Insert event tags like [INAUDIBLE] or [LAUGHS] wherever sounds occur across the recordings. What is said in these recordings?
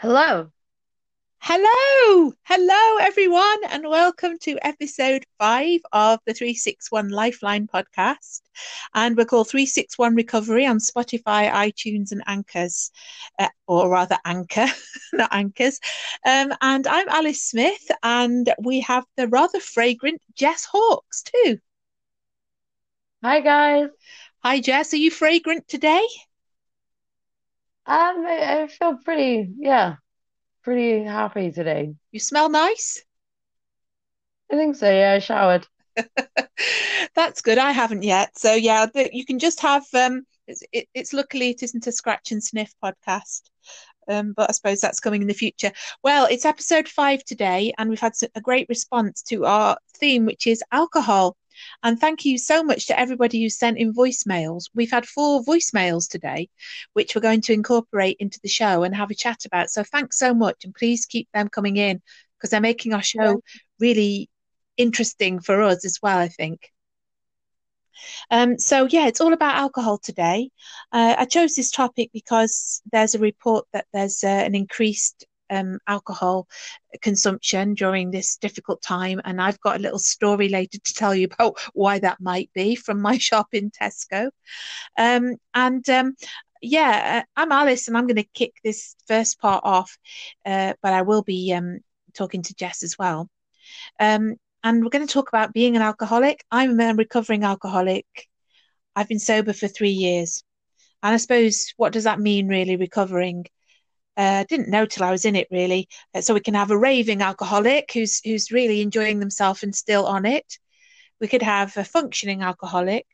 Hello. Hello, hello everyone, and welcome to episode five of the 361 Lifeline podcast. And we're called 361 Recovery on Spotify, iTunes, and Anchors, uh, or rather Anchor, [LAUGHS] not Anchors. Um, and I'm Alice Smith, and we have the rather fragrant Jess Hawkes, too. Hi, guys. Hi, Jess. Are you fragrant today? Um, I, I feel pretty, yeah, pretty happy today. You smell nice? I think so. Yeah, I showered. [LAUGHS] That's good. I haven't yet. So yeah, the, you can just have. Um, it's, it, it's luckily it isn't a scratch and sniff podcast, um, but I suppose that's coming in the future. Well, it's episode five today, and we've had a great response to our theme, which is alcohol. And thank you so much to everybody who sent in voicemails. We've had four voicemails today, which we're going to incorporate into the show and have a chat about. So thanks so much, and please keep them coming in because they're making our show really interesting for us as well, I think. Um, so yeah, it's all about alcohol today. Uh, I chose this topic because there's a report that there's uh, an increased um, alcohol consumption during this difficult time. And I've got a little story later to tell you about why that might be from my [LAUGHS] shop in Tesco. Um, and um, yeah, uh, I'm Alice, and I'm going to kick this first part off, uh, but I will be um, talking to Jess as well. Um, and we're going to talk about being an alcoholic. I'm a recovering alcoholic. I've been sober for three years. And I suppose, what does that mean, really, recovering? Uh, didn't know till I was in it really. Uh, so we can have a raving alcoholic who's who's really enjoying themselves and still on it. We could have a functioning alcoholic,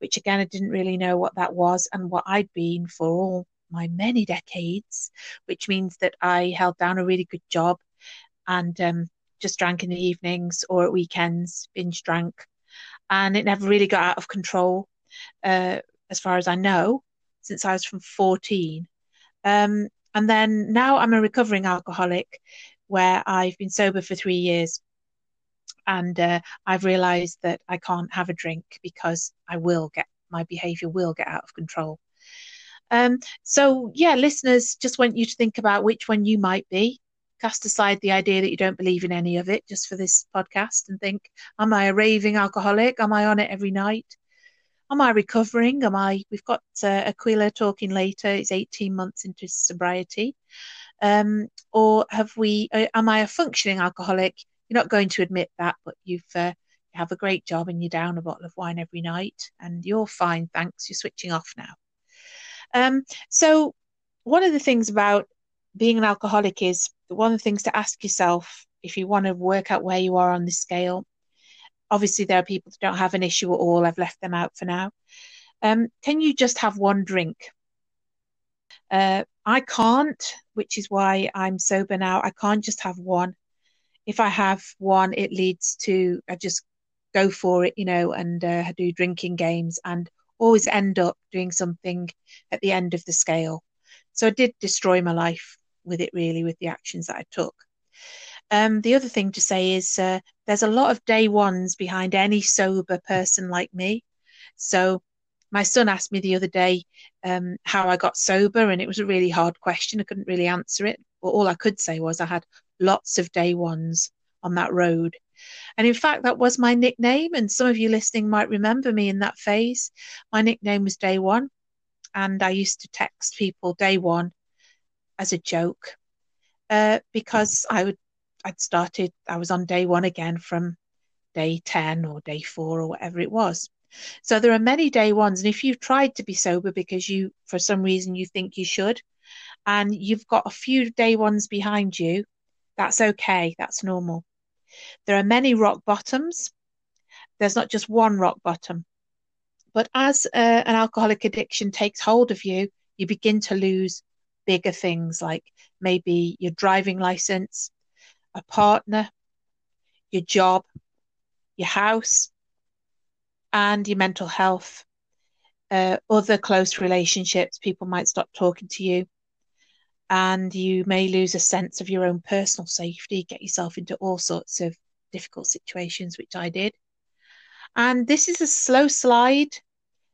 which again I didn't really know what that was and what I'd been for all my many decades, which means that I held down a really good job and um, just drank in the evenings or at weekends, binge drank, and it never really got out of control, uh, as far as I know, since I was from 14. Um, and then now I'm a recovering alcoholic where I've been sober for three years. And uh, I've realized that I can't have a drink because I will get, my behavior will get out of control. Um, so, yeah, listeners, just want you to think about which one you might be. Cast aside the idea that you don't believe in any of it just for this podcast and think, am I a raving alcoholic? Am I on it every night? Am I recovering? Am I? We've got uh, Aquila talking later. He's 18 months into sobriety. Um, or have we? Uh, am I a functioning alcoholic? You're not going to admit that, but you've uh, you have a great job and you're down a bottle of wine every night, and you're fine. Thanks. You're switching off now. Um, so one of the things about being an alcoholic is one of the things to ask yourself if you want to work out where you are on the scale obviously there are people that don't have an issue at all. I've left them out for now. Um, can you just have one drink? Uh, I can't, which is why I'm sober now. I can't just have one. If I have one, it leads to I just go for it, you know, and uh, do drinking games and always end up doing something at the end of the scale. So I did destroy my life with it, really, with the actions that I took. Um, the other thing to say is uh, there's a lot of day ones behind any sober person like me. So my son asked me the other day um, how I got sober, and it was a really hard question. I couldn't really answer it. But all I could say was I had lots of day ones on that road. And in fact, that was my nickname. And some of you listening might remember me in that phase. My nickname was Day One. And I used to text people Day One as a joke uh, because I would I'd started, I was on day one again from day 10 or day four or whatever it was. So there are many day ones. And if you've tried to be sober because you, for some reason, you think you should, and you've got a few day ones behind you, that's okay. That's normal. There are many rock bottoms. There's not just one rock bottom. But as uh, an alcoholic addiction takes hold of you, you begin to lose bigger things like maybe your driving license, a partner, your job, your house, and your mental health. Uh, other close relationships, people might stop talking to you, and you may lose a sense of your own personal safety, get yourself into all sorts of difficult situations, which I did. And this is a slow slide.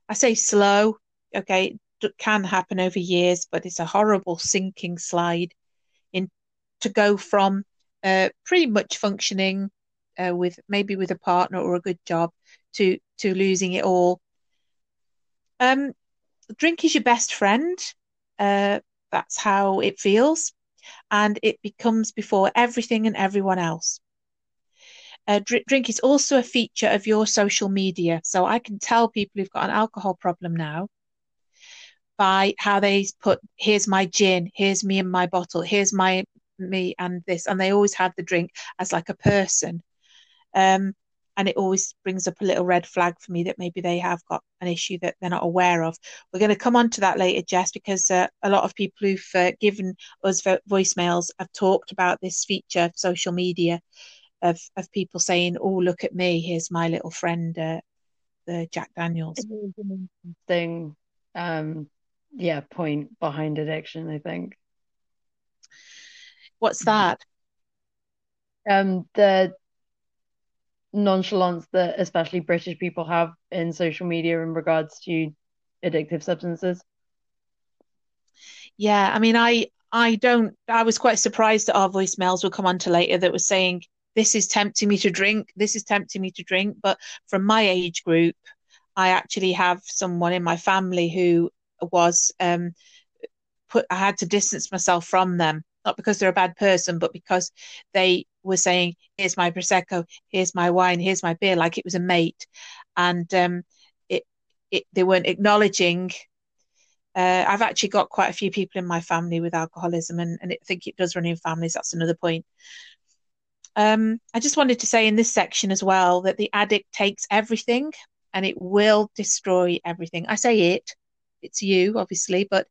I say slow, okay, it can happen over years, but it's a horrible sinking slide in to go from uh, pretty much functioning uh, with maybe with a partner or a good job to to losing it all. Um, drink is your best friend. Uh, that's how it feels, and it becomes before everything and everyone else. Uh, dr- drink is also a feature of your social media, so I can tell people who've got an alcohol problem now by how they put here's my gin here's me and my bottle here's my me and this and they always have the drink as like a person um, and it always brings up a little red flag for me that maybe they have got an issue that they're not aware of. We're going to come on to that later, Jess, because uh, a lot of people who've uh, given us vo- voicemails have talked about this feature of social media of, of people saying, "Oh, look at me! Here's my little friend, uh, the Jack Daniels." Thing, um, yeah, point behind addiction. I think. What's that? Um, the nonchalance that especially British people have in social media in regards to addictive substances. Yeah, I mean, I I don't. I was quite surprised that our voicemails will come on to later that was saying this is tempting me to drink, this is tempting me to drink. But from my age group, I actually have someone in my family who was um, put. I had to distance myself from them, not because they're a bad person, but because they were saying, "Here's my prosecco, here's my wine, here's my beer," like it was a mate, and um, it, it they weren't acknowledging. Uh, I've actually got quite a few people in my family with alcoholism, and, and I think it does run in families. That's another point. Um, I just wanted to say in this section as well that the addict takes everything and it will destroy everything. I say it, it's you, obviously, but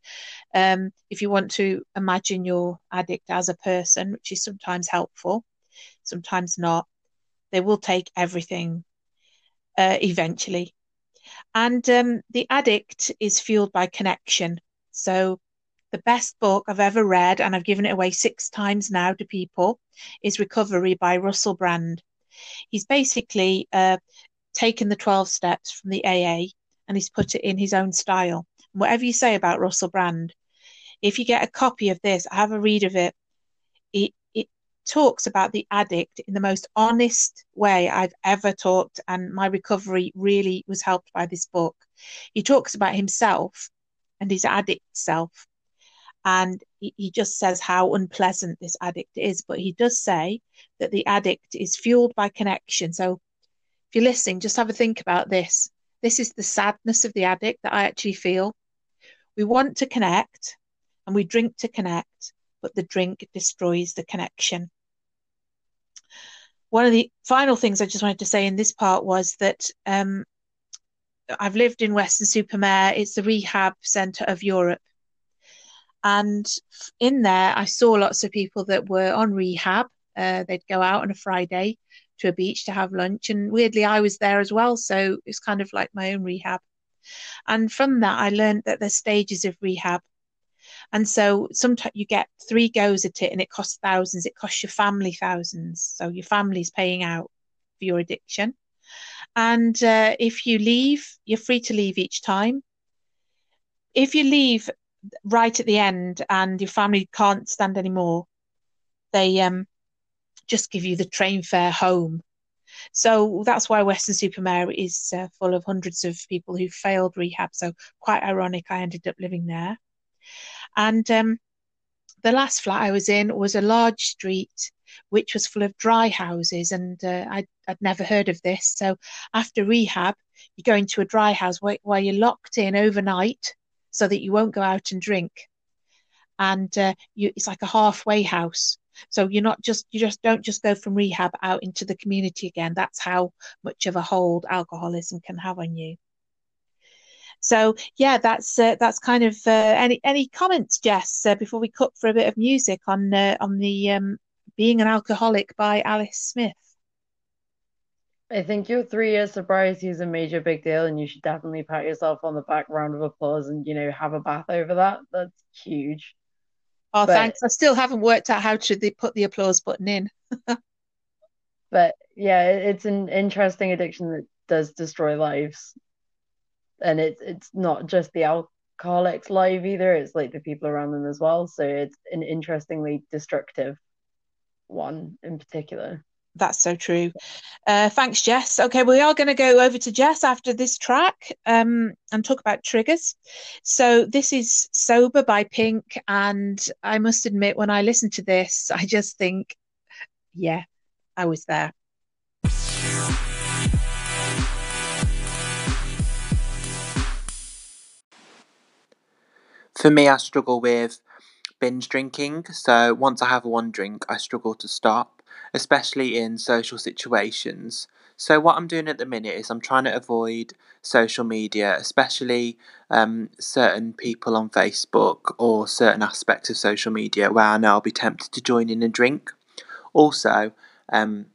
um, if you want to imagine your addict as a person, which is sometimes helpful, sometimes not, they will take everything uh, eventually. And um, the addict is fueled by connection. So the best book I've ever read, and I've given it away six times now to people, is Recovery by Russell Brand. He's basically uh, taken the 12 steps from the AA and he's put it in his own style. Whatever you say about Russell Brand, if you get a copy of this, have a read of it. It, it talks about the addict in the most honest way I've ever talked, and my recovery really was helped by this book. He talks about himself and his addict self and he, he just says how unpleasant this addict is. But he does say that the addict is fueled by connection. So if you're listening, just have a think about this. This is the sadness of the addict that I actually feel. We want to connect and we drink to connect, but the drink destroys the connection. One of the final things I just wanted to say in this part was that um, I've lived in Weston-super-Mare. It's the rehab centre of Europe. And in there, I saw lots of people that were on rehab. Uh, they'd go out on a Friday to a beach to have lunch. And weirdly, I was there as well. So it's kind of like my own rehab. And from that, I learned that there's stages of rehab. And so sometimes you get three goes at it and it costs thousands. It costs your family thousands. So your family's paying out for your addiction. And uh, if you leave, you're free to leave each time. If you leave right at the end and your family can't stand anymore, they um, just give you the train fare home. So that's why Weston-super-Mare is uh, full of hundreds of people who failed rehab. So quite ironic, I ended up living there. And um, the last flat I was in was a large street which was full of dry houses, and uh, I'd, I'd never heard of this. So after rehab, you go into a dry house where, where you're locked in overnight so that you won't go out and drink. And uh, you, it's like a halfway house. So you're not just you just don't just go from rehab out into the community again. That's how much of a hold alcoholism can have on you. So yeah, that's uh, that's kind of uh, any any comments, Jess, uh, before we cut for a bit of music on uh, on the um, being an alcoholic by Alice Smith. I think your three year sobriety is a major big deal, and you should definitely pat yourself on the back, round of applause, and you know have a bath over that. That's huge. Oh, but, thanks. I still haven't worked out how to put the applause button in. [LAUGHS] but yeah, it's an interesting addiction that does destroy lives, and it's it's not just the alcoholic's life either. It's like the people around them as well. So it's an interestingly destructive one in particular. That's so true. Uh, thanks, Jess. Okay, we are going to go over to Jess after this track um, and talk about triggers. So, this is Sober by Pink. And I must admit, when I listen to this, I just think, yeah, I was there. For me, I struggle with binge drinking. So, once I have one drink, I struggle to stop especially in social situations. So, what I'm doing at the minute is I'm trying to avoid social media, especially um, certain people on Facebook or certain aspects of social media where I know I'll be tempted to join in and drink. Also, um,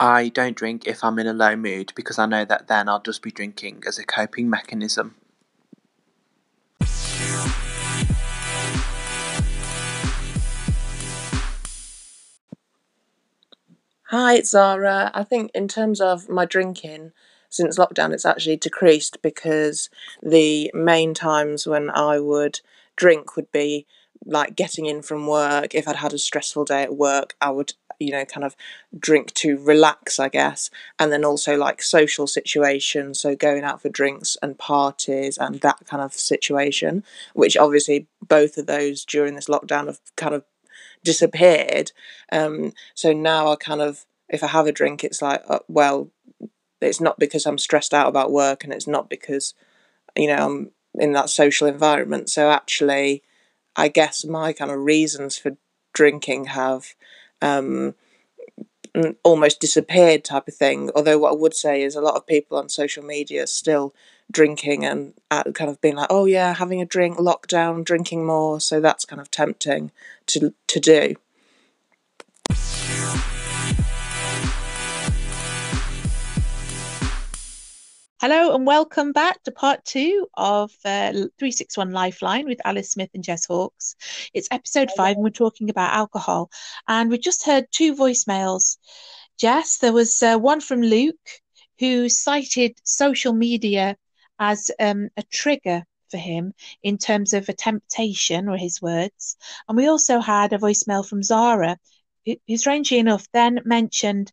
I don't drink if I'm in a low mood because I know that then I'll just be drinking as a coping mechanism. Hi, it's Zara. I think in terms of my drinking, since lockdown, it's actually decreased because the main times when I would drink would be like getting in from work. If I'd had a stressful day at work, I would, you know, kind of drink to relax, I guess. And then also like social situations, so going out for drinks and parties and that kind of situation, which obviously both of those during this lockdown have kind of disappeared. Um, so now I kind of, if I have a drink, it's like, uh, well, it's not because I'm stressed out about work and it's not because, you know, I'm in that social environment. So actually, I guess my kind of reasons for drinking have um, almost disappeared, type of thing. Although, what I would say is a lot of people on social media still drinking and kind of being like, oh yeah, having a drink, lockdown, drinking more. So that's kind of tempting to to do. Hello and welcome back to part two of uh, 361 Lifeline with Alice Smith and Jess Hawkes. It's episode five and we're talking about alcohol. And we just heard two voicemails. Jess, there was uh, one from Luke who cited social media as um, a trigger for him in terms of a temptation, or his words. And we also had a voicemail from Zara, who, who strangely enough then mentioned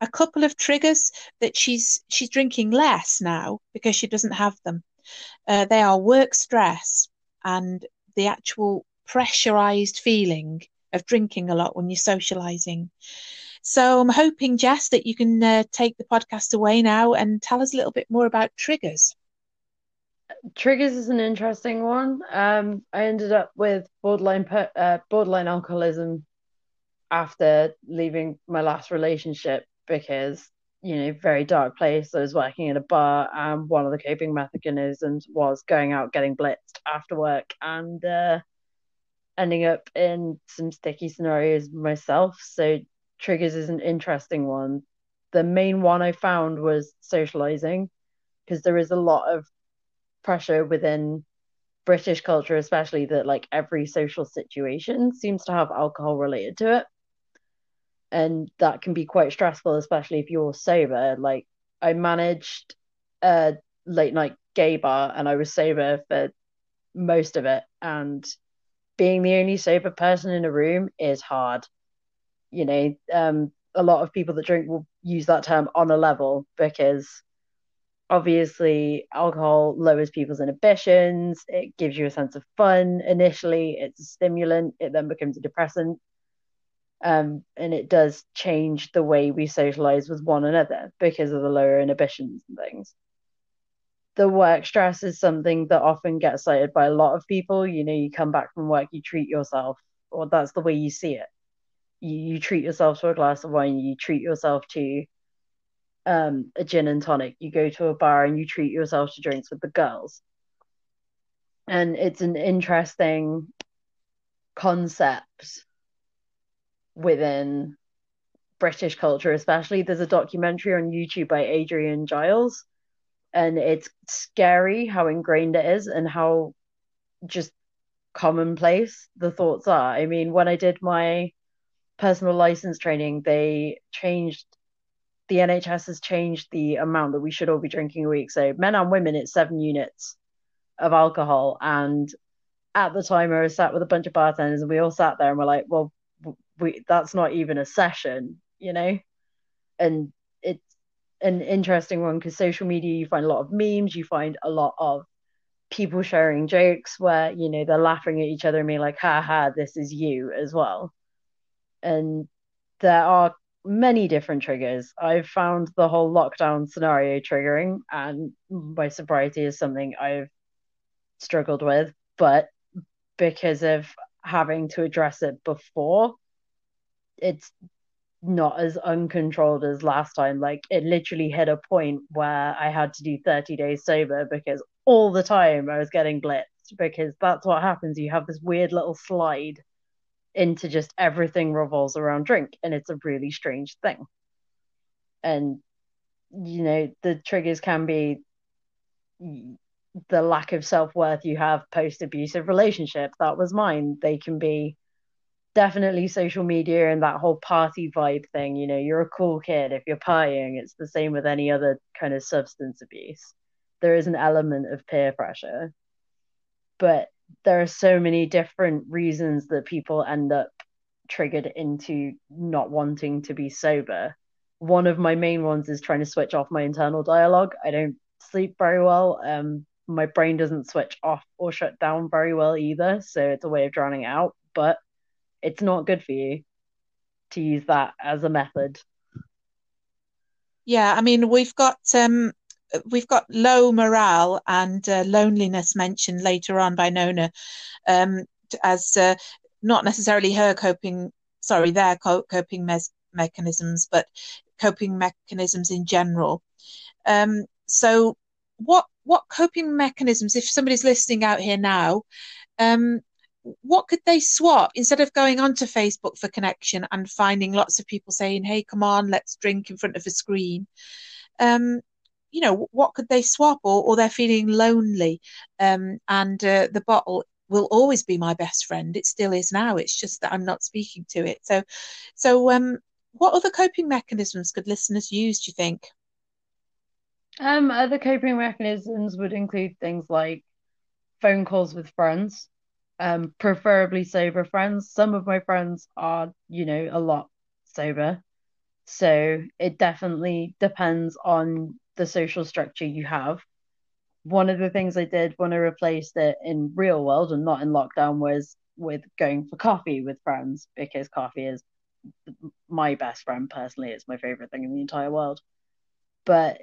a couple of triggers that she's she's drinking less now because she doesn't have them. Uh, they are work stress and the actual pressurized feeling of drinking a lot when you're socializing. So I'm hoping, Jess, that you can uh, take the podcast away now and tell us a little bit more about triggers. Triggers is an interesting one. Um, I ended up with borderline uh, borderline alcoholism after leaving my last relationship because you know very dark place. I was working in a bar, and one of the coping mechanisms was going out getting blitzed after work and uh, ending up in some sticky scenarios myself. So triggers is an interesting one. The main one I found was socializing because there is a lot of pressure within British culture, especially that like every social situation seems to have alcohol related to it. And that can be quite stressful, especially if you're sober. Like I managed a late night gay bar and I was sober for most of it. And being the only sober person in a room is hard. You know, um, a lot of people that drink will use that term on a level because obviously alcohol lowers people's inhibitions it gives you a sense of fun initially it's a stimulant it then becomes a depressant um, and it does change the way we socialize with one another because of the lower inhibitions and things. The work stress is something that often gets cited by a lot of people you know you come back from work you treat yourself or that's the way you see it. You, you treat yourself to a glass of wine you treat yourself to um, a gin and tonic. You go to a bar and you treat yourself to drinks with the girls. And it's an interesting concept within British culture, especially. There's a documentary on YouTube by Adrian Chiles, and it's scary how ingrained it is and how just commonplace the thoughts are. I mean, when I did my personal license training, they changed the NHS has changed the amount that we should all be drinking a week. So men and women, it's seven units of alcohol. And at the time, I was sat with a bunch of bartenders, and we all sat there and we're like, well, we that's not even a session, you know? And it's an interesting one because social media you find a lot of memes, you find a lot of people sharing jokes where, you know, they're laughing at each other and being like, ha ha, this is you as well. And there are many different triggers. I've found the whole lockdown scenario triggering, and my sobriety is something I've struggled with, but because of having to address it before, it's not as uncontrolled as last time. Like it literally hit a point where I had to do 30 days sober because all the time I was getting blitzed because that's what happens. You have this weird little slide into just everything revolves around drink and it's a really strange thing. And you know, the triggers can be the lack of self worth you have post abusive relationship. That was mine. They can be definitely social media and that whole party vibe thing. You know, you're a cool kid if you're partying. It's the same with any other kind of substance abuse. There is an element of peer pressure, but there are so many different reasons that people end up triggered into not wanting to be sober. One of my main ones is trying to switch off my internal dialogue. I don't sleep very well. Um, my brain doesn't switch off or shut down very well either. So it's a way of drowning out, but it's not good for you to use that as a method. Yeah, I mean, we've got um, we've got low morale and uh, loneliness mentioned later on by Nona um, as uh, not necessarily her coping, sorry, their coping mes- mechanisms, but coping mechanisms in general. Um, so, what what coping mechanisms, if somebody's listening out here now, um, what could they swap instead of going onto Facebook for connection and finding lots of people saying, "Hey, come on, let's drink in front of a screen." Um, you know, what could they swap, or, or they're feeling lonely, um, and uh, the bottle will always be my best friend. It still is now. It's just that I'm not speaking to it. So, so um, what other coping mechanisms could listeners use? Do you think? Um, other coping mechanisms would include things like phone calls with friends, um, preferably sober friends. Some of my friends are, you know, a lot sober. So it definitely depends on the social structure you have. One of the things I did when I replaced it in real world and not in lockdown was with going for coffee with friends because coffee is my best friend personally. It's my favorite thing in the entire world. But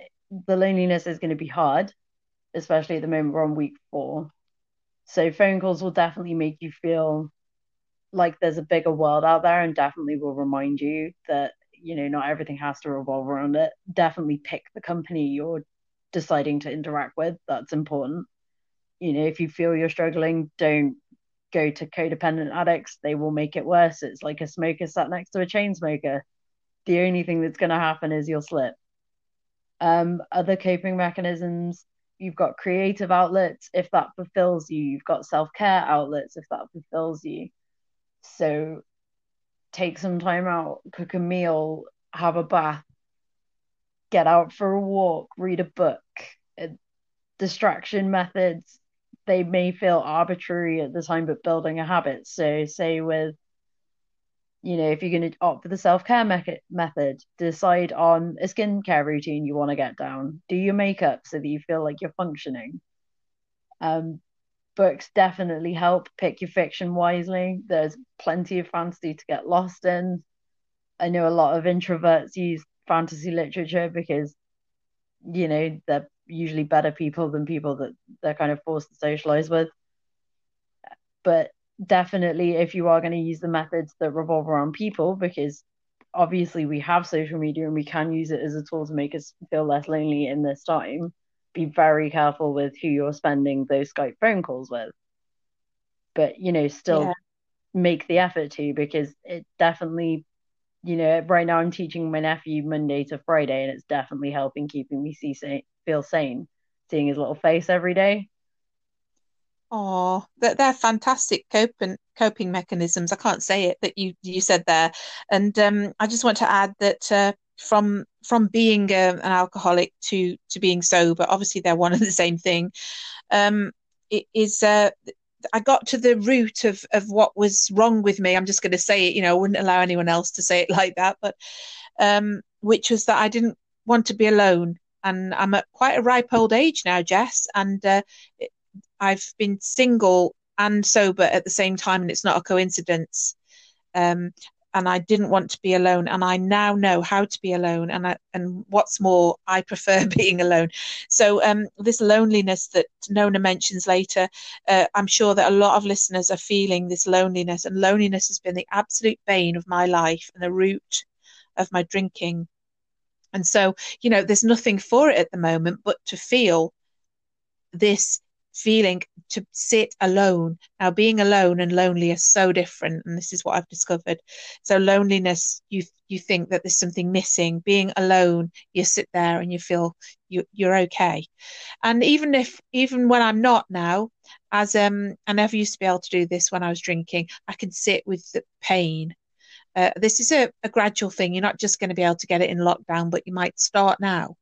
the loneliness is going to be hard, especially at the moment we're on week four. So phone calls will definitely make you feel like there's a bigger world out there and definitely will remind you that, you know, not everything has to revolve around it. Definitely pick the company you're deciding to interact with. That's important. You know, if you feel you're struggling, don't go to codependent addicts. They will make it worse. It's like a smoker sat next to a chain smoker. The only thing that's going to happen is you'll slip. Um, other coping mechanisms, you've got creative outlets if that fulfills you. You've got self care outlets if that fulfills you. So take some time out, cook a meal, have a bath, get out for a walk, read a book. distraction methods, they may feel arbitrary at the time, but building a habit. So, say with you know, if you're going to opt for the self care me- method, decide on a skincare routine you want to get down. Do your makeup so that you feel like you're functioning. Um, books definitely help. Pick your fiction wisely. There's plenty of fantasy to get lost in. I know a lot of introverts use fantasy literature because, you know, they're usually better people than people that they're kind of forced to socialize with. But definitely if you are going to use the methods that revolve around people because obviously we have social media and we can use it as a tool to make us feel less lonely in this time be very careful with who you're spending those skype phone calls with but you know still yeah. make the effort to because it definitely you know right now i'm teaching my nephew monday to friday and it's definitely helping keeping me see, feel sane seeing his little face every day Oh, they're, they're fantastic coping coping mechanisms. I can't say it that you you said there, and um, I just want to add that uh, from from being a, um, an alcoholic to to being sober, obviously they're one and the same thing. Um, it is uh, I got to the root of of what was wrong with me. I'm just going to say it. You know, I wouldn't allow anyone else to say it [LAUGHS] like that, but um, which was that I didn't want to be alone, and I'm at quite a ripe old age now, Jess, and uh, I've been single and sober at the same time, and it's not a coincidence. Um, and I didn't want to be alone, and I now know how to be alone, and I, and what's more, I prefer [LAUGHS] being alone. So um, this loneliness that Nona mentions later, uh, I'm sure that a lot of listeners are feeling this loneliness, and loneliness has been the absolute bane of my life and the root of my drinking. And so, you know, there's nothing for it at the moment but to feel this feeling to sit alone. Now, being alone and lonely are so different, and this is what I've discovered. So, loneliness, you you think that there's something missing. Being alone, you sit there and you feel you you're okay. And even if even when I'm not now, as um, I never used to be able to do this when I was drinking, I can sit with the pain. Uh, this is a, a gradual thing. You're not just going to be able to get it in lockdown, but you might start now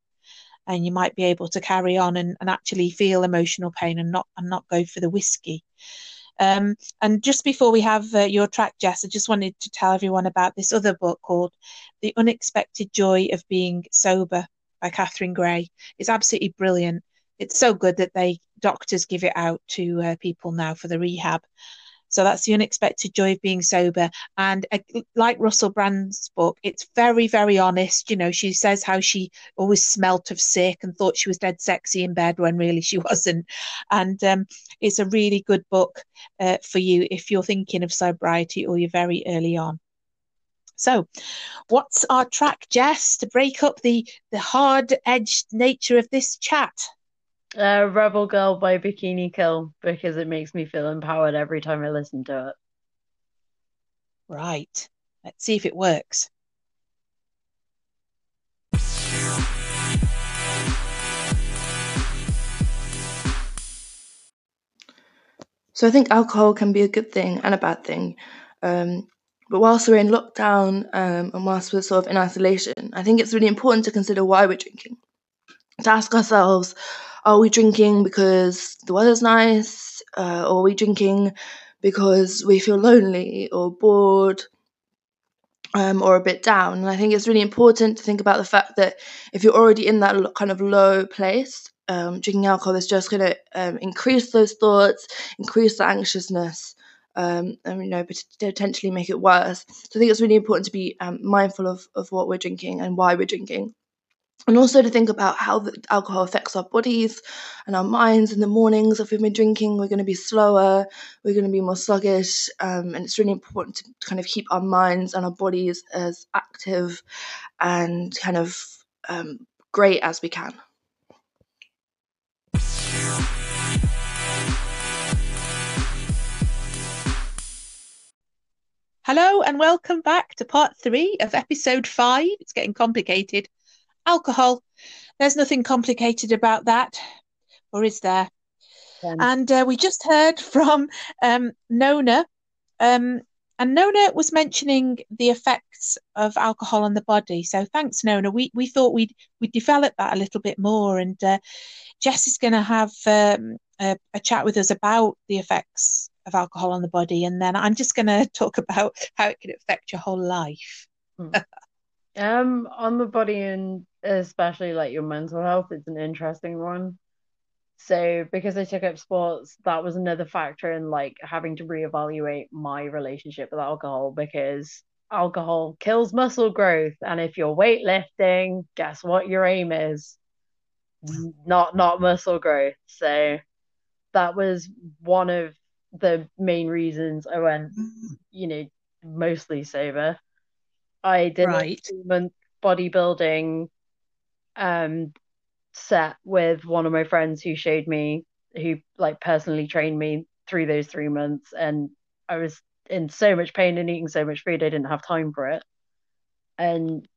and you might be able to carry on and, and actually feel emotional pain and not and not go for the whiskey. Um, and just before we have uh, your track, Jess, I just wanted to tell everyone about this other book called The Unexpected Joy of Being Sober by Catherine Gray. It's absolutely brilliant. It's so good that they doctors give it out to uh, people now for the rehab. So that's the unexpected joy of being sober. And uh, like Russell Brand's book, it's very, very honest. You know, she says how she always smelt of sick and thought she was dead sexy in bed when really she [LAUGHS] wasn't. And um, it's a really good book uh, for you if you're thinking of sobriety or you're very early on. So, what's our track, Jess, to break up the the hard edged nature of this chat? Uh, Rebel Girl by Bikini Kill because it makes me feel empowered every time I listen to it. Right. Let's see if it works. So I think alcohol can be a good thing and a bad thing. Um, but whilst we're in lockdown um, and whilst we're sort of in isolation, I think it's really important to consider why we're drinking. To ask ourselves, are we drinking because the weather's nice? Uh, or are we drinking because we feel lonely or bored um, or a bit down? And I think it's really important to think about the fact that if you're already in that kind of low place, um, drinking alcohol is just going to um, increase those thoughts, increase the anxiousness, um, and you know potentially make it worse. So I think it's really important to be um, mindful of, of what we're drinking and why we're drinking and also to think about how the alcohol affects our bodies and our minds in the mornings. If we've been drinking we're going to be slower we're going to be more sluggish um, and it's really important to kind of keep our minds and our bodies as active and kind of um, great as we can. Hello and welcome back to part three of episode five. It's getting complicated alcohol. There's nothing complicated about that, or is there? And uh, we just heard from um, Nona, um, and Nona was mentioning the effects of alcohol on the body. So thanks, Nona. We we thought we'd we'd develop that a little bit more, and uh, Jess is going to have um, a, a chat with us about the effects of alcohol on the body, and then I'm just going [LAUGHS] to talk about how it can affect your whole life. Hmm. [LAUGHS] um, on the body and especially like your mental health, it's an interesting one. So because I took up sports, that was another factor in like having to reevaluate my relationship with alcohol because alcohol kills muscle growth. And if you're weightlifting, guess what your aim is? Not not muscle growth. So that was one of the main reasons I went, you know, mostly sober. I did right. a two month bodybuilding um set with one of my friends who showed me who like personally trained me through those three months and I was in so much pain and eating so much food I didn't have time for it. And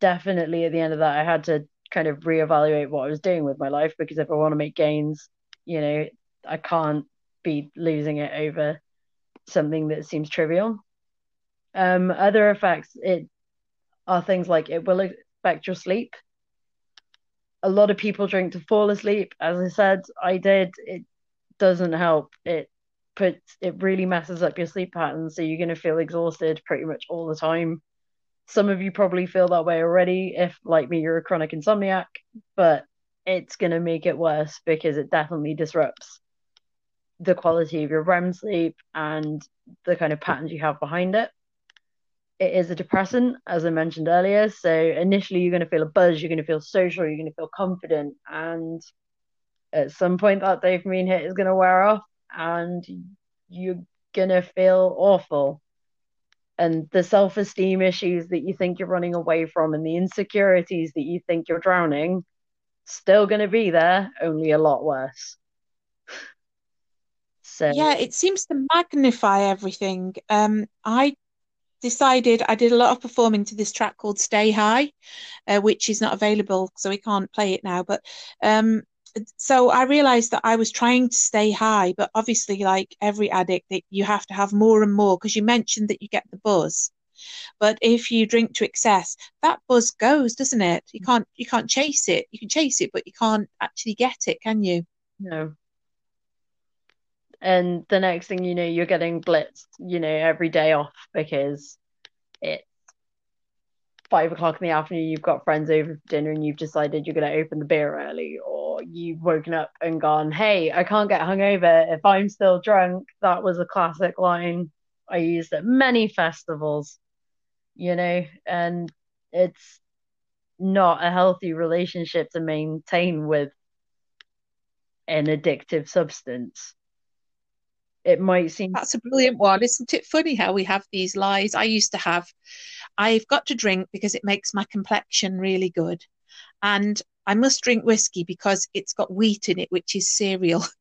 definitely at the end of that I had to kind of reevaluate what I was doing with my life because if I want to make gains, you know, I can't be losing it over something that seems trivial. Um, other effects it are things like it will affect your sleep a lot of people drink to fall asleep. As I said, I did. It doesn't help. It puts it really messes up your sleep pattern. So you're going to feel exhausted pretty much all the time. Some of you probably feel that way already if, like me, you're a chronic insomniac, but it's going to make it worse because it definitely disrupts the quality of your REM sleep and the kind of patterns you have behind it. It is a depressant, as I mentioned earlier. So initially, you're going to feel a buzz, you're going to feel social, you're going to feel confident, and at some point, that dopamine hit is going to wear off, and you're going to feel awful and the self esteem issues that you think you're running away from and the insecurities that you think you're drowning still going to be there, only a lot worse. [LAUGHS] so yeah, it seems to magnify everything. Um, I decided I did a lot of performing to this track called Stay High, uh, which is not available, so we can't play it now. But um, so I realized that I was trying to stay high, but obviously, like every addict, that you have to have more and more because you mentioned that you get the buzz. But if you drink to excess, that buzz goes, doesn't it? You can't you can't chase it. You can chase it, but you can't actually get it, can you? No. And the next thing you know, you're getting blitzed, you know, every day off because it five o'clock in the afternoon, you've got friends over for dinner and you've decided you're going to open the beer early, or you've woken up and gone, Hey, I can't get hungover if I'm still drunk. That was a classic line I used at many festivals, you know, and it's not a healthy relationship to maintain with an addictive substance it might seem that's a brilliant one isn't it funny how we have these lies? I used to have i've got to drink because it makes my complexion really good. And i must drink whiskey because it's got wheat in it which is cereal. [LAUGHS]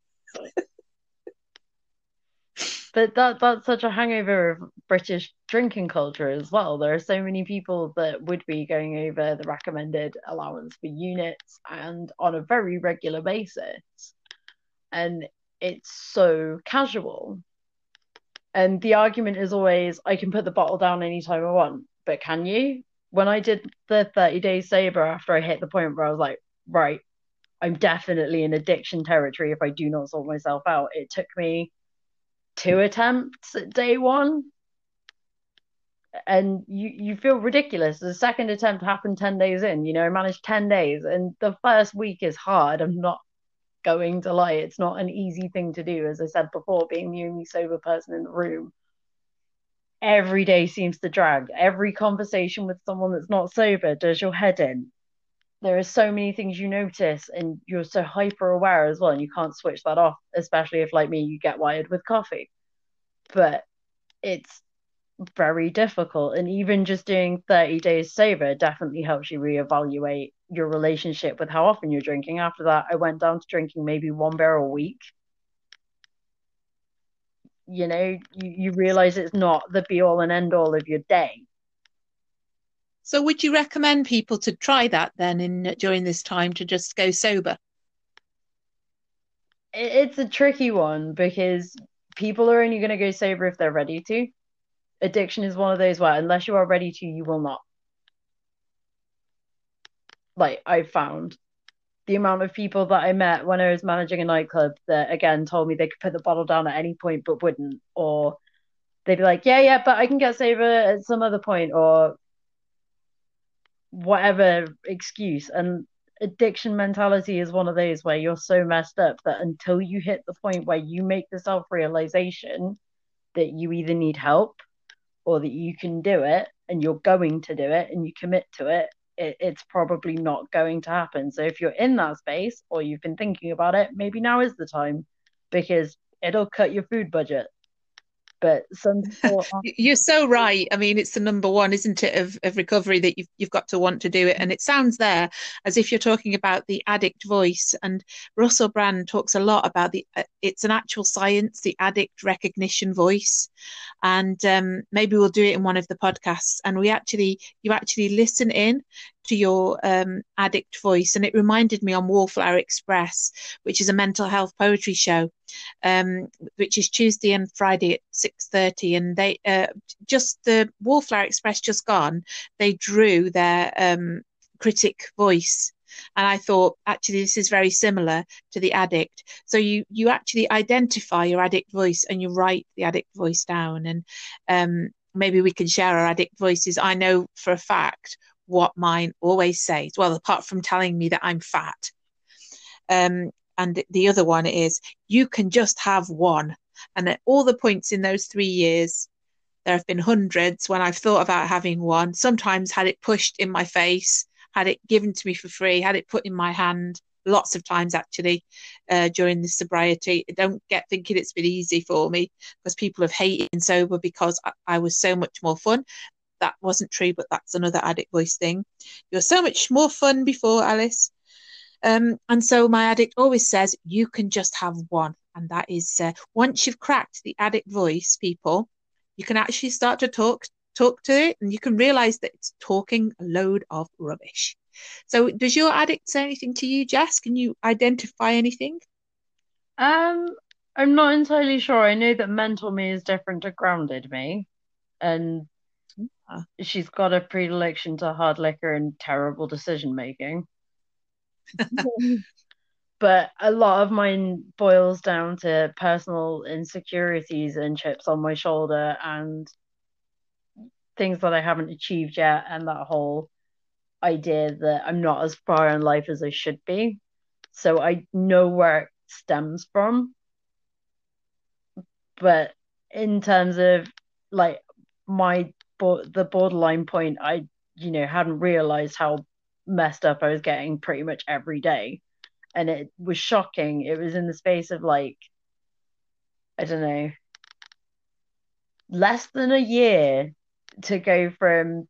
But that that's such a hangover of british drinking culture as well. There are so many people that would be going over the recommended allowance for units and on a very regular basis. And it's so casual. And the argument is always, I can put the bottle down anytime I want, but can you? When I did the 30 days sober after I hit the point where I was like, right, I'm definitely in addiction territory if I do not sort myself out. It took me two attempts at day one. And you, you feel ridiculous. The second attempt happened 10 days in. You know, I managed 10 days, and the first week is hard. I'm not going to lie. It's not an easy thing to do, as I said before, being the only sober person in the room. Every day seems to drag. Every conversation with someone that's not sober does your head in. There are so many things you notice, and you're so hyper aware as well, and you can't switch that off, especially if, like me, you get wired with coffee. But it's very difficult. And even just doing 30 days sober definitely helps you reevaluate your relationship with how often you're drinking. After that, I went down to drinking maybe one beer a week. You know, you, you realize it's not the be all and end all of your day. So, would you recommend people to try that then in during this time to just go sober? It's a tricky one because people are only going to go sober if they're ready to addiction is one of those where unless you are ready to, you will not. Like I found the amount of people that I met when I was managing a nightclub that again told me they could put the bottle down at any point but wouldn't, or they'd be like, yeah, yeah, but I can get sober at some other point, or whatever excuse. And addiction mentality is one of those where you're so messed up that until you hit the point where you make the self realization that you either need help or that you can do it and you're going to do it and you commit to it, it, it's probably not going to happen. So if you're in that space or you've been thinking about it, maybe now is the time because it'll cut your food budget but some [LAUGHS] you're so right. I mean it's the number one isn't it of, of recovery that you've, you've got to want to do it. And it sounds there as if you're talking about the addict voice. And russell brand talks a lot about the uh, it's an actual science the addict recognition voice. And um, maybe we'll do it in one of the podcasts. And we actually you actually listen in to your um, addict voice. And it reminded me on Wallflower Express, which is a mental health poetry show, um, which is Tuesday and Friday at six thirty. And they uh, just the Wallflower Express just gone. They drew their um, critic voice And I thought, actually, this is very similar to the addict. So you you actually identify your addict voice and you write the addict voice down. And um, maybe we can share our addict voices. I know for a fact what mine always says. Well, apart from telling me that I'm fat. Um, and the other one is you can just have one. And at all the points in those three years, there have been hundreds when I've thought about having one, sometimes had it pushed in my face, had it given to me for free, had it put in my hand, lots of times actually uh, during the sobriety. Don't get thinking it's been easy for me because people have hated sober because I, I was so much more fun. That wasn't true, but that's another addict voice thing. You're so much more fun before, Alice. Um, and so my addict always says, you can just have one. And that is uh, once you've cracked the addict voice, people, you can actually start to talk talk to it and you can realize that it's talking a load of rubbish. So does your addict say anything to you, Jess? Can you identify anything? Um, I'm not entirely sure. I know that mental me is different to grounded me, and. She's got a predilection to hard liquor and terrible decision making. [LAUGHS] but a lot of mine boils down to personal insecurities and chips on my shoulder and things that I haven't achieved yet, and that whole idea that I'm not as far in life as I should be. So I know where it stems from. But in terms of like my bo- the borderline point, I you know hadn't realized how messed up I was getting pretty much every day, and it was shocking. It was in the space of like I don't know less than a year to go from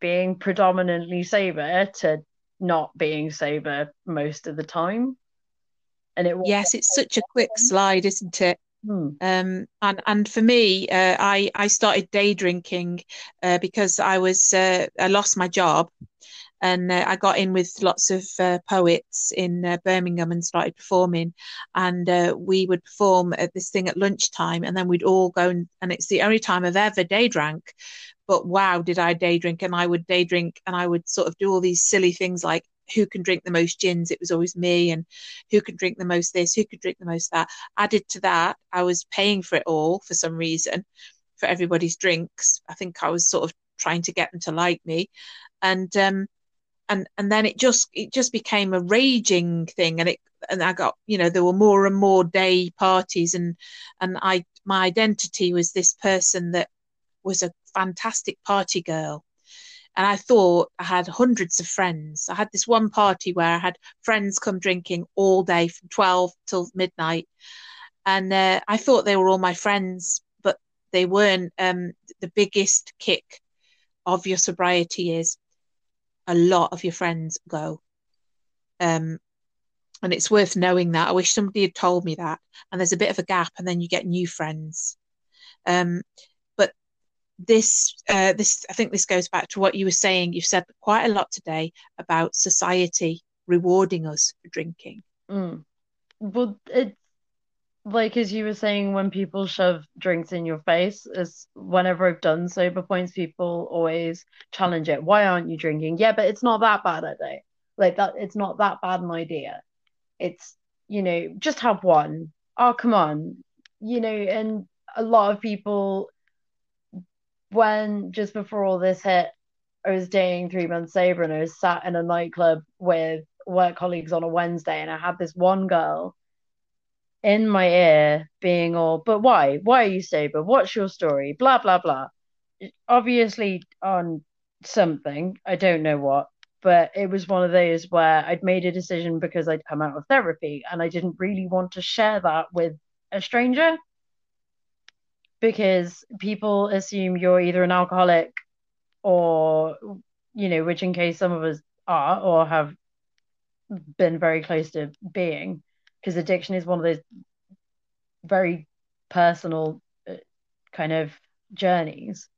being predominantly sober to not being sober most of the time. And it was Yes, it's such a quick slide, isn't it? Hmm. Um, and and for me, uh, I I started day drinking uh, because I was uh, I lost my job, and uh, I got in with lots of uh, poets in uh, Birmingham and started performing, and we would perform at this thing at lunchtime, and then we'd all go and, and it's the only time I've ever day drank, but wow, did I day drink? And I would day drink, and I would sort of do all these silly things like who can drink the most gins? It was always me and who could drink the most this who could drink the most that. Added to that i was paying for it all for some reason for everybody's drinks. I think i was sort of trying to get them to like me. And um and and then it just it just became a raging thing. And it and i got you know there were more and more day parties. And and i my identity was this person that was a fantastic party girl and I thought I had hundreds of friends. I had this one party where I had friends come drinking all day from 12 till midnight. And uh, I thought they were all my friends, but they weren't. Um, the biggest kick of your sobriety is a lot of your friends go. Um, and it's worth knowing that. I wish somebody had told me that. And there's a bit of a gap, and then you get new friends. Um, this uh, this I think this goes back to what you were saying. You've said quite a lot today about society rewarding us for drinking. Mm. Well, it's like as you were saying, when people shove drinks in your face, is whenever I've done sober points, people always challenge it. Why aren't you drinking? Yeah, but it's not that bad a day. Like that, it's not that bad an idea. It's you know, just have one. Oh, come on, you know, and a lot of people when just before all this hit, I was dating three months sober and I was sat in a nightclub with work colleagues on a Wednesday and I had this one girl in my ear being all, but why? Why are you sober? What's your story? Blah, blah, blah. Obviously on something, I don't know what, but it was one of those where I'd made a decision because I'd come out of therapy and I didn't really want to share that with a stranger because people assume you're either an alcoholic or you know which in case some of us are or have been very close to being because addiction is one of those very personal uh, kind of journeys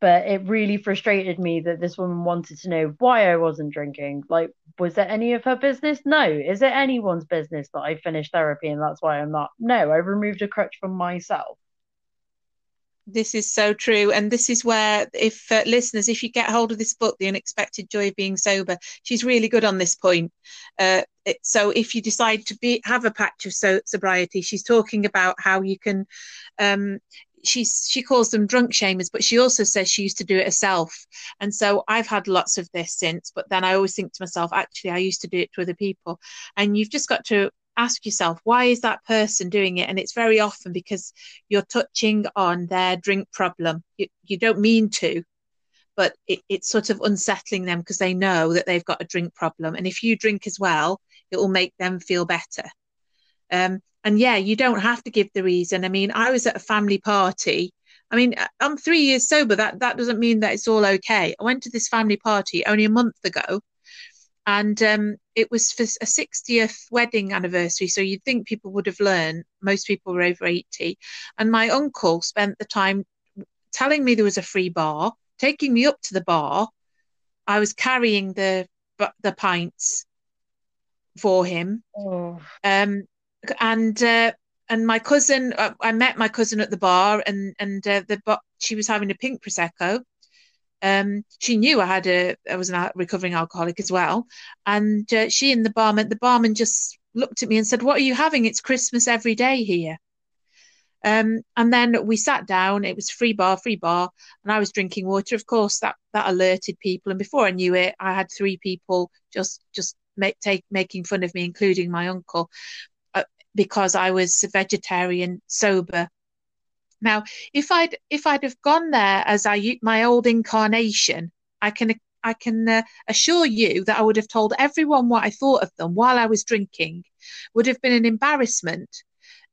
but it really frustrated me that this woman wanted to know why I wasn't drinking. Like, was it any of her business? No. Is it anyone's business that I finished therapy and that's why I'm not? No, I removed a crutch from myself This is so true. And this is where, if uh, listeners, if you get hold of this book, The Unexpected Joy of Being Sober, she's really good on this point. Uh, it, so if you decide to be have a patch of so, sobriety, she's talking about how you can. Um, she's she calls them drunk shamers, but she also says she used to do it herself. And so I've had lots of this since, but then I always think to myself, actually, I used to do it to other people. And you've just got to ask yourself why is that person doing it? And it's very often because you're touching on their drink problem. You, you don't mean to but it, it's sort of unsettling them because they know that they've got a drink problem. And if you drink as well it will make them feel better. Um, and yeah you don't have to give the reason. I mean i was at a family party. I mean i'm three years sober. That that doesn't mean that it's all okay. I went to this family party only a month ago and um, it was for a 60th wedding anniversary so you'd think people would have learned. Most people were over 80 and my uncle spent the time telling me there was a free bar taking me up to the bar. I was carrying the the pints for him. Oh, um, and uh, and my cousin uh, i met my cousin at the bar and and uh, the she was having a pink prosecco um, she knew I had a I was a recovering alcoholic as well, and uh, she and the barman the barman just looked at me and said, "What are you having? It's Christmas every day here." Um, and then we sat down. It was free bar, free bar, and I was drinking water. Of course, that that alerted people, and before I knew it, I had three people just just make take making fun of me, including my uncle, uh, because I was vegetarian, sober, now, if I'd if I'd have gone there as I my old incarnation, I can I can uh, assure you that I would have told everyone what I thought of them while I was drinking. Would have been an embarrassment.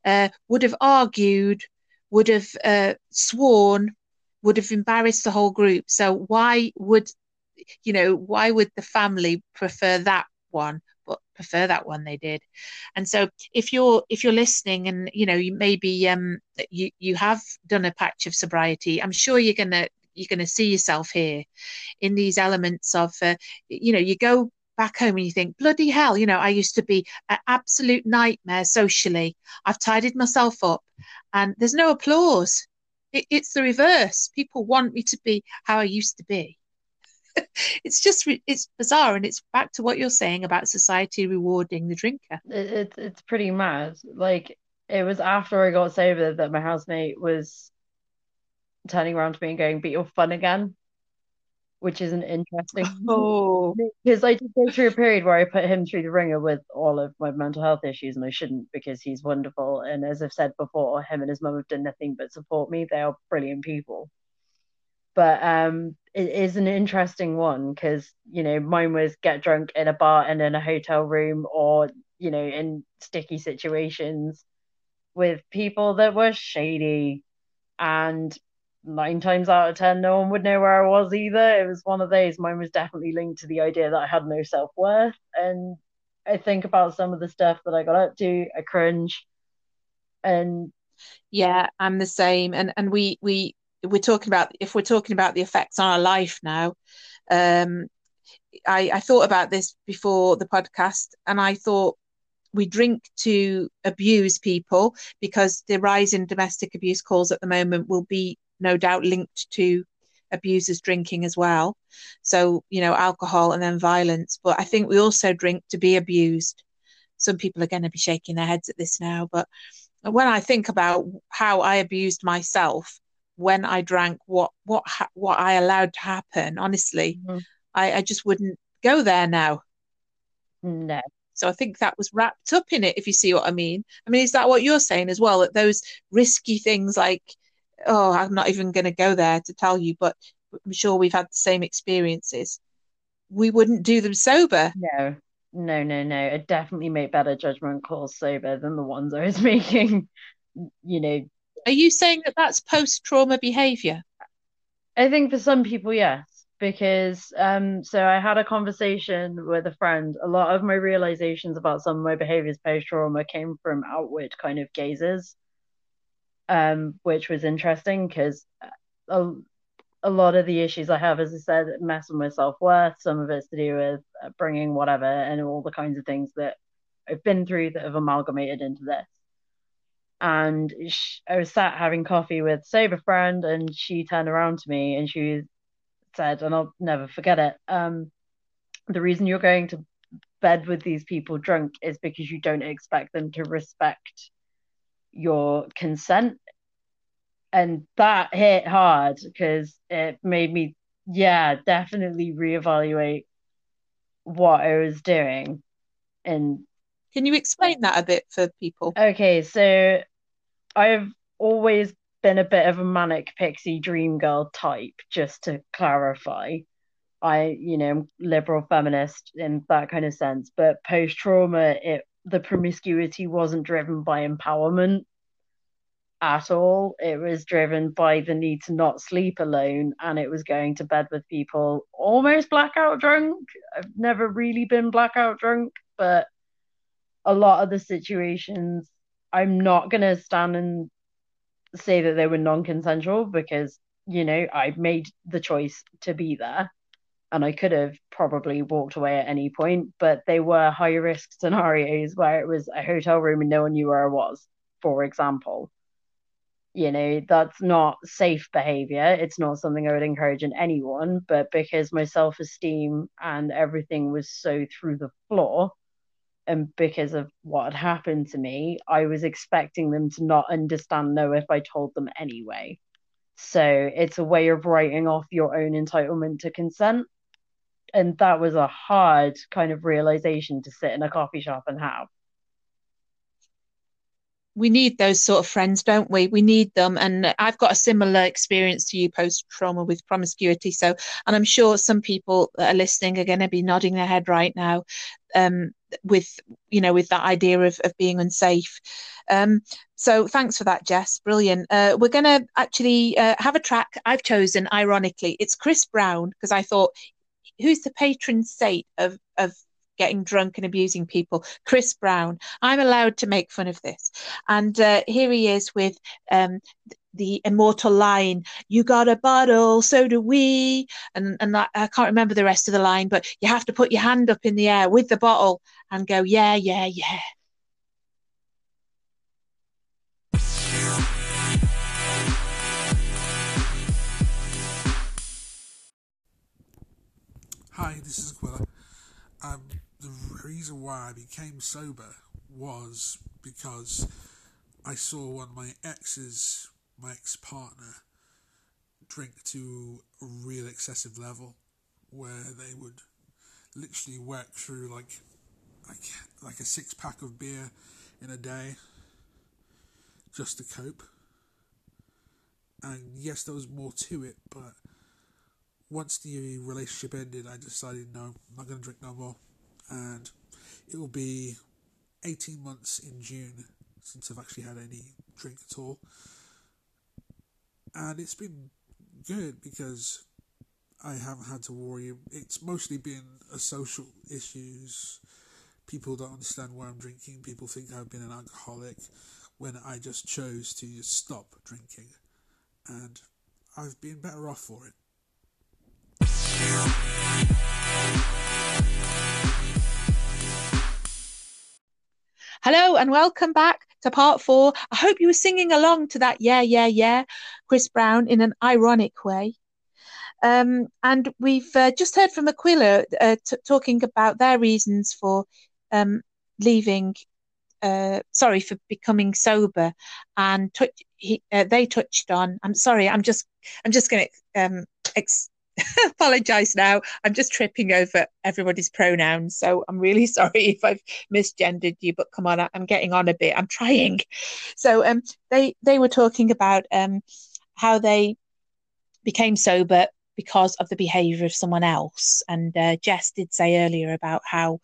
Uh, would have argued. Would have uh, sworn. Would have embarrassed the whole group. So why would you know why would the family prefer that one prefer that one they did. And so if you're if you're listening and you know you maybe um you you have done a patch of sobriety i'm sure you're gonna you're gonna see yourself here in these elements of uh, you know you go back home and you think bloody hell you know i used to be an absolute nightmare socially. I've tidied myself up and there's no applause. It, it's the reverse. People want me to be how i used to be [LAUGHS] it's just it's bizarre and it's back to what you're saying about society rewarding the drinker it, it's it's pretty mad. Like it was after I got sober that my housemate was turning around to me and going, "But you're fun again," which is an interesting. [LAUGHS] oh Because I did go through a period where I put him through the ringer with all of my mental health issues, and I shouldn't because he's wonderful. And as I've said before, him and his mum have done nothing but support me. They are brilliant people. But um, it is an interesting one because you know mine was get drunk in a bar and in a hotel room, or you know in sticky situations with people that were shady, and nine times out of ten, no one would know where I was either. It was one of those. Mine was definitely linked to the idea that I had no self worth, and I think about some of the stuff that I got up to, I cringe, and yeah i'm the same and and we we we're talking about if we're talking about the effects on our life now um i i thought about this before the podcast and i thought we drink to abuse people because the rise in domestic abuse calls at the moment will be no doubt linked to abusers drinking as well. So you know alcohol and then violence. But i think we also drink to be abused. Some people are going to be shaking their heads at this now but when i think about how i abused myself when I drank what what ha- what I allowed to happen. Honestly, mm-hmm. I, I just wouldn't go there now. no. So I think that was wrapped up in it, if you see what I mean. I mean, is that what you're saying as well? That those risky things like, oh, I'm not even going to go there to tell you, but I'm sure we've had the same experiences. We wouldn't do them sober. No, no, no, no. I definitely make better judgment calls sober than the ones I was [LAUGHS] making, you know, Are you saying that that's post trauma behavior? I think for some people, yes, because um, so I had a conversation with a friend. A lot of my realizations about some of my behaviors post trauma came from outward kind of gazes, um, which was interesting because a, a lot of the issues I have, as I said, messing with self worth. Some of it's to do with uh, bringing whatever and all the kinds of things that I've been through that have amalgamated into this. And she, I was sat having coffee with a sober friend, and she turned around to me and she said, and I'll never forget it. Um, the reason you're going to bed with these people drunk is because you don't expect them to respect your consent. And that hit hard because it made me, yeah, definitely reevaluate what I was doing. And can you explain that a bit for people? Okay, so I've always been a bit of a manic pixie dream girl type, just to clarify. I, you know, liberal feminist in that kind of sense, but post trauma, it the promiscuity wasn't driven by empowerment at all. It was driven by the need to not sleep alone, and it was going to bed with people almost blackout drunk. I've never really been blackout drunk, but a lot of the situations I'm not gonna stand and say that they were non-consensual because you know I made the choice to be there and I could have probably walked away at any point, but they were high risk scenarios where it was a hotel room and no one knew where I was, for example. You know, that's not safe behavior. It's not something I would encourage in anyone, but because my self esteem and everything was so through the floor, and because of what had happened to me, I was expecting them to not understand no if I told them anyway. So it's a way of writing off your own entitlement to consent. And that was a hard kind of realization to sit in a coffee shop and have we need those sort of friends, don't we? We need them. And I've got a similar experience to you post trauma with promiscuity. So, and I'm sure some people that are listening are going to be nodding their head right now um, with, you know, with that idea of, of being unsafe. Um, so thanks for that, Jess. Brilliant. Uh, we're going to actually uh, have a track I've chosen, ironically. It's Chris Brown, because I thought, who's the patron saint of, of getting drunk and abusing people. Chris Brown. I'm allowed to make fun of this. And uh, here he is with um, the immortal line, You got a bottle, so do we. And, and I, can't remember the rest of the line, but you have to put your hand up in the air with the bottle and go, Yeah, yeah, yeah. Hi, this is Aquila. Um, the reason why I became sober was because I saw one of my exes, my ex partner, drink to a real excessive level where they would literally work through like like like a six pack of beer in a day just to cope. And yes, there was more to it, but once the relationship ended, I decided no, I'm not going to drink no more. And it will be 18 months in June since I've actually had any drink at all. And it's been good because I haven't had to worry. It's mostly been a social issues. People don't understand why I'm drinking. People think I've been an alcoholic when I just chose to stop drinking. And I've been better off for it. Hello and welcome back to part four. I hope you were singing along to that Yeah, Yeah, Yeah, Chris Brown in an ironic way. Um, and we've uh, just heard from Aquila uh, t- talking about their reasons for um, leaving, uh, sorry, for becoming sober. And t- he, uh, they touched on, I'm sorry, I'm just, I'm just going to um, ex- [LAUGHS] apologize now. I'm just tripping over everybody's pronouns. So I'm really [LAUGHS] sorry if I've misgendered you, but come on, I'm getting on a bit. I'm trying. So um they they were talking about um how they became sober because of the behavior of someone else. And uh, Jess did say earlier about how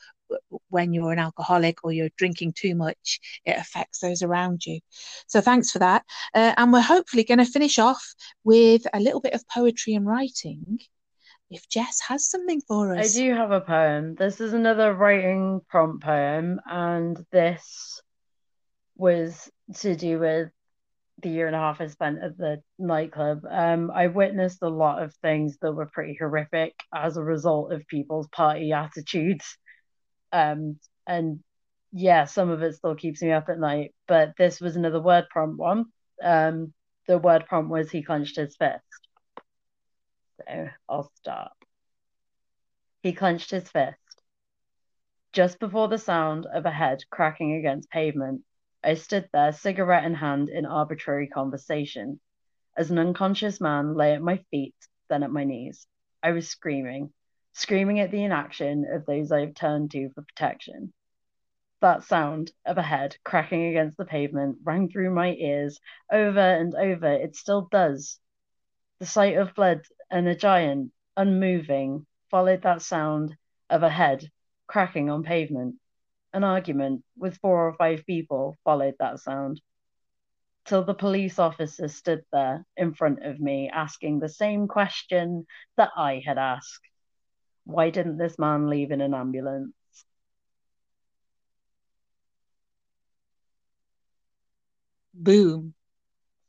when you're an alcoholic or you're drinking too much, it affects those around you. So thanks for that. Uh, and we're hopefully going to finish off with a little bit of poetry and writing. If Jess has something for us. I do have a poem. This is another writing prompt poem, and this was to do with the year and a half I spent at the nightclub, um, I witnessed a lot of things that were pretty horrific as a result of people's party attitudes. Um, and yeah, some of it still keeps me up at night. But this was another word prompt one. Um, the word prompt was he clenched his fist. So I'll start. He clenched his fist. Just before the sound of a head cracking against pavement, I stood there, cigarette in hand, in arbitrary conversation, as an unconscious man lay at my feet, then at my knees. I was screaming, screaming at the inaction of those I have turned to for protection. That sound of a head cracking against the pavement rang through my ears over and over. It still does. The sight of blood and a giant, unmoving, followed that sound of a head cracking on pavement. An argument with four or five people followed that sound. Till the police officer stood there in front of me asking the same question that I had asked. Why didn't this man leave in an ambulance? Boom.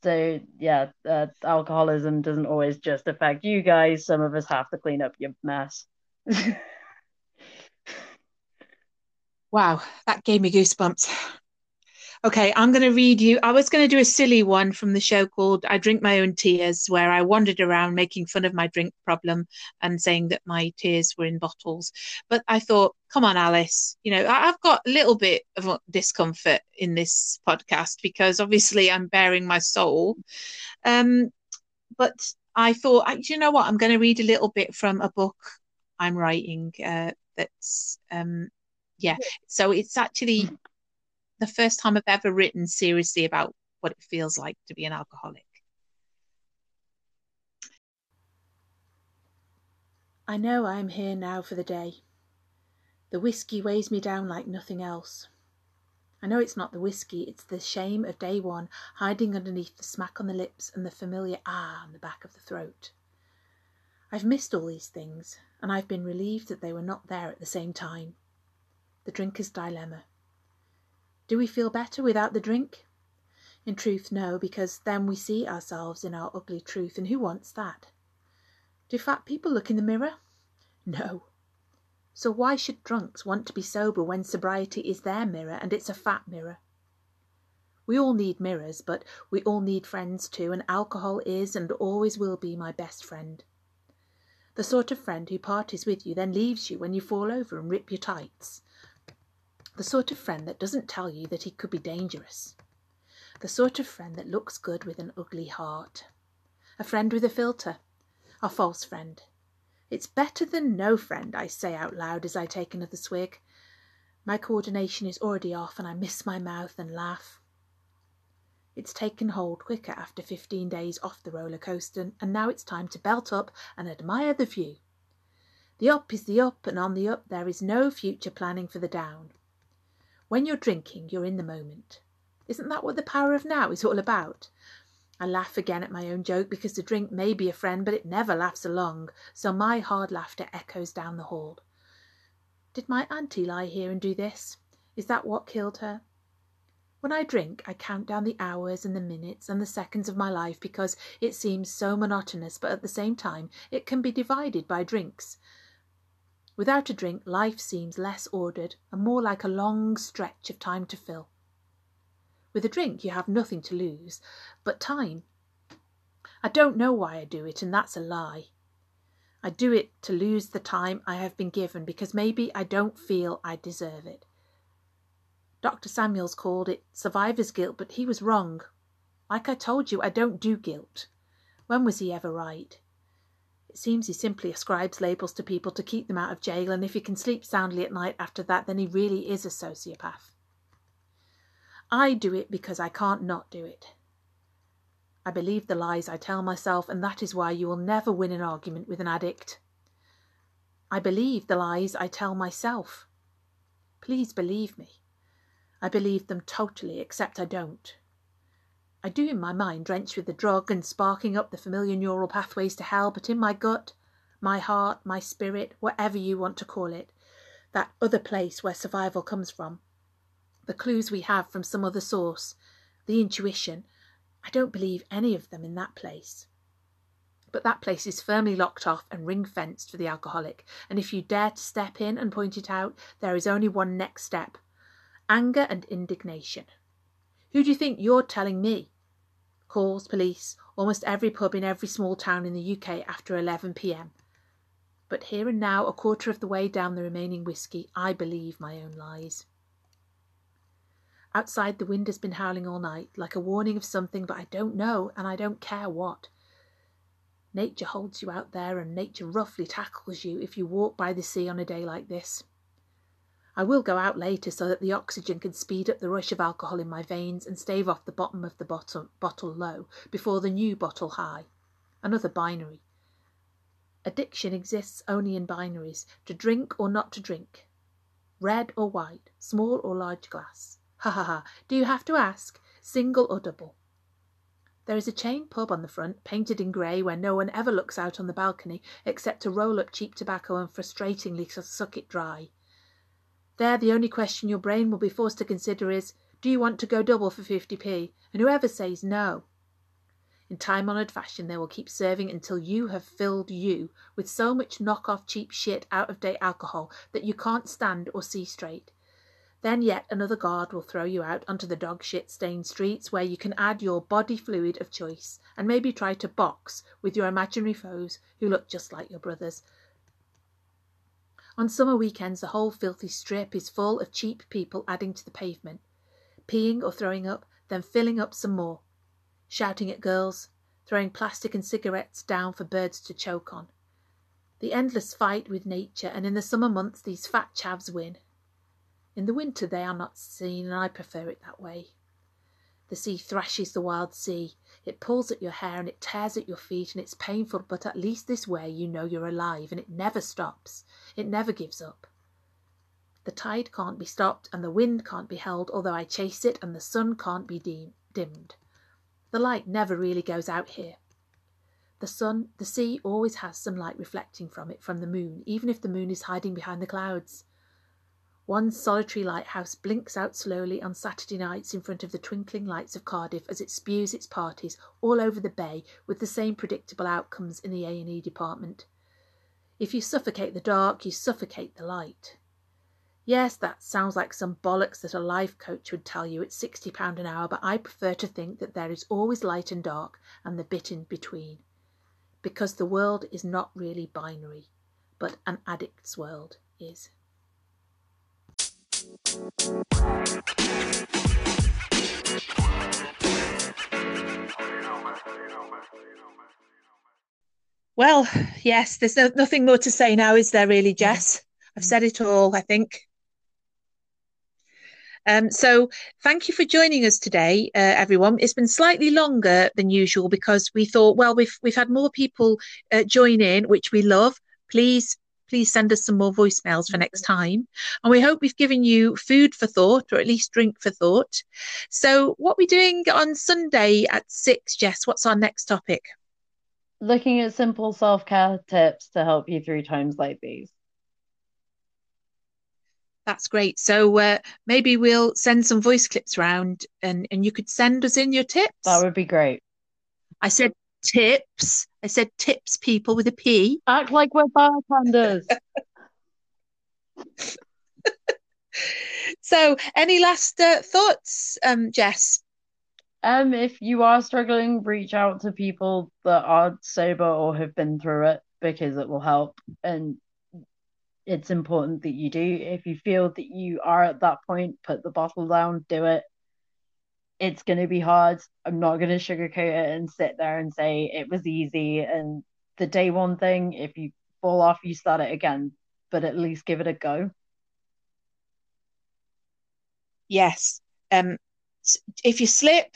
So yeah, uh, alcoholism doesn't always just affect you guys. Some of us have to clean up your mess. [LAUGHS] Wow, that gave me goosebumps. Okay, I'm going to read you. I was going to do a silly one from the show called I Drink My Own Tears, where I wandered around making fun of my drink problem and saying that my tears were in bottles. But I thought, come on, Alice, you know, I've got a little bit of discomfort in this podcast because obviously I'm bearing my soul. Um, but I thought, you know what, I'm going to read a little bit from a book I'm writing uh, that's. Um, yeah. So it's actually the first time I've ever written seriously about what it feels like to be an alcoholic. I know I am here now for the day. The whiskey weighs me down like nothing else. I know it's not the whiskey, it's the shame of day one hiding underneath the smack on the lips and the familiar ah on the back of the throat. I've missed all these things, and I've been relieved that they were not there at the same time. The drinker's dilemma. Do we feel better without the drink? In truth, no, because then we see ourselves in our ugly truth, and who wants that? Do fat people look in the mirror? No. So why should drunks want to be sober when sobriety is their mirror and it's a fat mirror? We all need mirrors, but we all need friends too, and alcohol is and always will be my best friend. The sort of friend who parties with you, then leaves you when you fall over and rip your tights. The sort of friend that doesn't tell you that he could be dangerous. The sort of friend that looks good with an ugly heart. A friend with a filter. A false friend. It's better than no friend, I say out loud as I take another swig. My coordination is already off and I miss my mouth and laugh. It's taken hold quicker after 15 days off the roller coaster, and now it's time to belt up and admire the view. The up is the up, and on the up there is no future planning for the down. When you're drinking, you're in the moment. Isn't that what the power of now is all about? I laugh again at my own joke because the drink may be a friend, but it never laughs along, so my hard laughter echoes down the hall. Did my auntie lie here and do this? Is that what killed her? When I drink, I count down the hours and the minutes and the seconds of my life because it seems so monotonous, but at the same time, it can be divided by drinks. Without a drink, life seems less ordered and more like a long stretch of time to fill. With a drink, you have nothing to lose but time. I don't know why I do it, and that's a lie. I do it to lose the time I have been given because maybe I don't feel I deserve it. Dr. Samuels called it survivor's guilt, but he was wrong. Like I told you, I don't do guilt. When was he ever right? It seems he simply ascribes labels to people to keep them out of jail, and if he can sleep soundly at night after that, then he really is a sociopath. I do it because I can't not do it. I believe the lies I tell myself, and that is why you will never win an argument with an addict. I believe the lies I tell myself. Please believe me. I believe them totally, except I don't. I do in my mind, drenched with the drug and sparking up the familiar neural pathways to hell, but in my gut, my heart, my spirit, whatever you want to call it, that other place where survival comes from, the clues we have from some other source, the intuition, I don't believe any of them in that place. But that place is firmly locked off and ring fenced for the alcoholic, and if you dare to step in and point it out, there is only one next step anger and indignation. Who do you think you're telling me? Calls, police, almost every pub in every small town in the UK after 11 pm. But here and now, a quarter of the way down the remaining whisky, I believe my own lies. Outside, the wind has been howling all night, like a warning of something, but I don't know, and I don't care what. Nature holds you out there, and nature roughly tackles you if you walk by the sea on a day like this. I will go out later so that the oxygen can speed up the rush of alcohol in my veins and stave off the bottom of the bottle, bottle low before the new bottle high. Another binary. Addiction exists only in binaries to drink or not to drink, red or white, small or large glass. Ha ha ha. Do you have to ask? Single or double? There is a chain pub on the front, painted in grey, where no one ever looks out on the balcony except to roll up cheap tobacco and frustratingly suck it dry. There, the only question your brain will be forced to consider is, do you want to go double for 50p? And whoever says no. In time honoured fashion, they will keep serving until you have filled you with so much knock off cheap shit out of date alcohol that you can't stand or see straight. Then yet another guard will throw you out onto the dog shit stained streets where you can add your body fluid of choice and maybe try to box with your imaginary foes who look just like your brothers. On summer weekends, the whole filthy strip is full of cheap people adding to the pavement, peeing or throwing up, then filling up some more, shouting at girls, throwing plastic and cigarettes down for birds to choke on. The endless fight with nature, and in the summer months, these fat chavs win. In the winter they are not seen, and I prefer it that way. The sea thrashes the wild sea. It pulls at your hair and it tears at your feet, and it's painful, but at least this way you know you're alive, and it never stops. It never gives up. The tide can't be stopped, and the wind can't be held, although I chase it, and the sun can't be dim- dimmed. The light never really goes out here. The sun, the sea always has some light reflecting from it from the moon, even if the moon is hiding behind the clouds. One solitary lighthouse blinks out slowly on Saturday nights in front of the twinkling lights of Cardiff as it spews its parties all over the bay with the same predictable outcomes in the A&E department. If you suffocate the dark, you suffocate the light. Yes, that sounds like some bollocks that a life coach would tell you at £60 an hour, but I prefer to think that there is always light and dark and the bit in between. Because the world is not really binary, but an addict's world is. Well, yes, there's no, nothing more to say now, is there really, Jess? I've said it all, I think. Um, so thank you for joining us today, uh, everyone. It's been slightly longer than usual because we thought, well, we've we've had more people uh, join in, which we love. Please please send us some more voicemails for next time. And we hope we've given you food for thought, or at least drink for thought. So, what are we doing on Sunday at six, Jess? What's our next topic? Looking at simple self care tips to help you through times like these. That's great. So uh, maybe we'll send some voice clips around and, and you could send us in your tips. That would be great. I said tips. I said tips, people with a P. Act like we're bartenders. [LAUGHS] so, any last uh, thoughts, um, Jess? Um, if you are struggling, reach out to people that are sober or have been through it because it will help. And it's important that you do. If you feel that you are at that point, put the bottle down, do it it's going to be hard. I'm not going to sugarcoat it and sit there and say it was easy. And the day one thing, if you fall off, you start it again, but at least give it a go. Yes. Um, if you slip,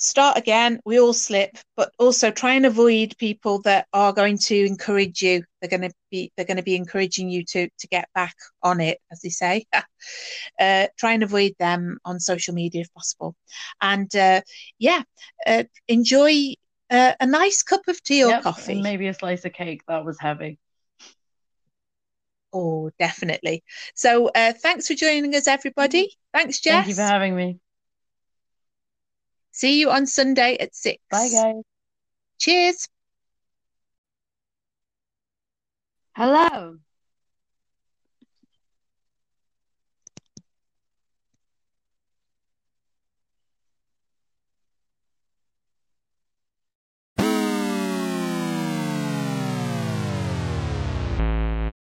start again. We all slip, but also try and avoid people that are going to encourage you. They're going to be they're going to be encouraging you to to get back on it, as they say. [LAUGHS] uh, try and avoid them on social media if possible, and uh, yeah, uh, enjoy uh, a nice cup of tea or Yep, coffee. maybe a slice of cake that was heavy. Oh, definitely. So, uh, thanks for joining us, everybody. Thanks, Jess. Thank you for having me. See you on Sunday at six. Bye, guys. Cheers. Hello.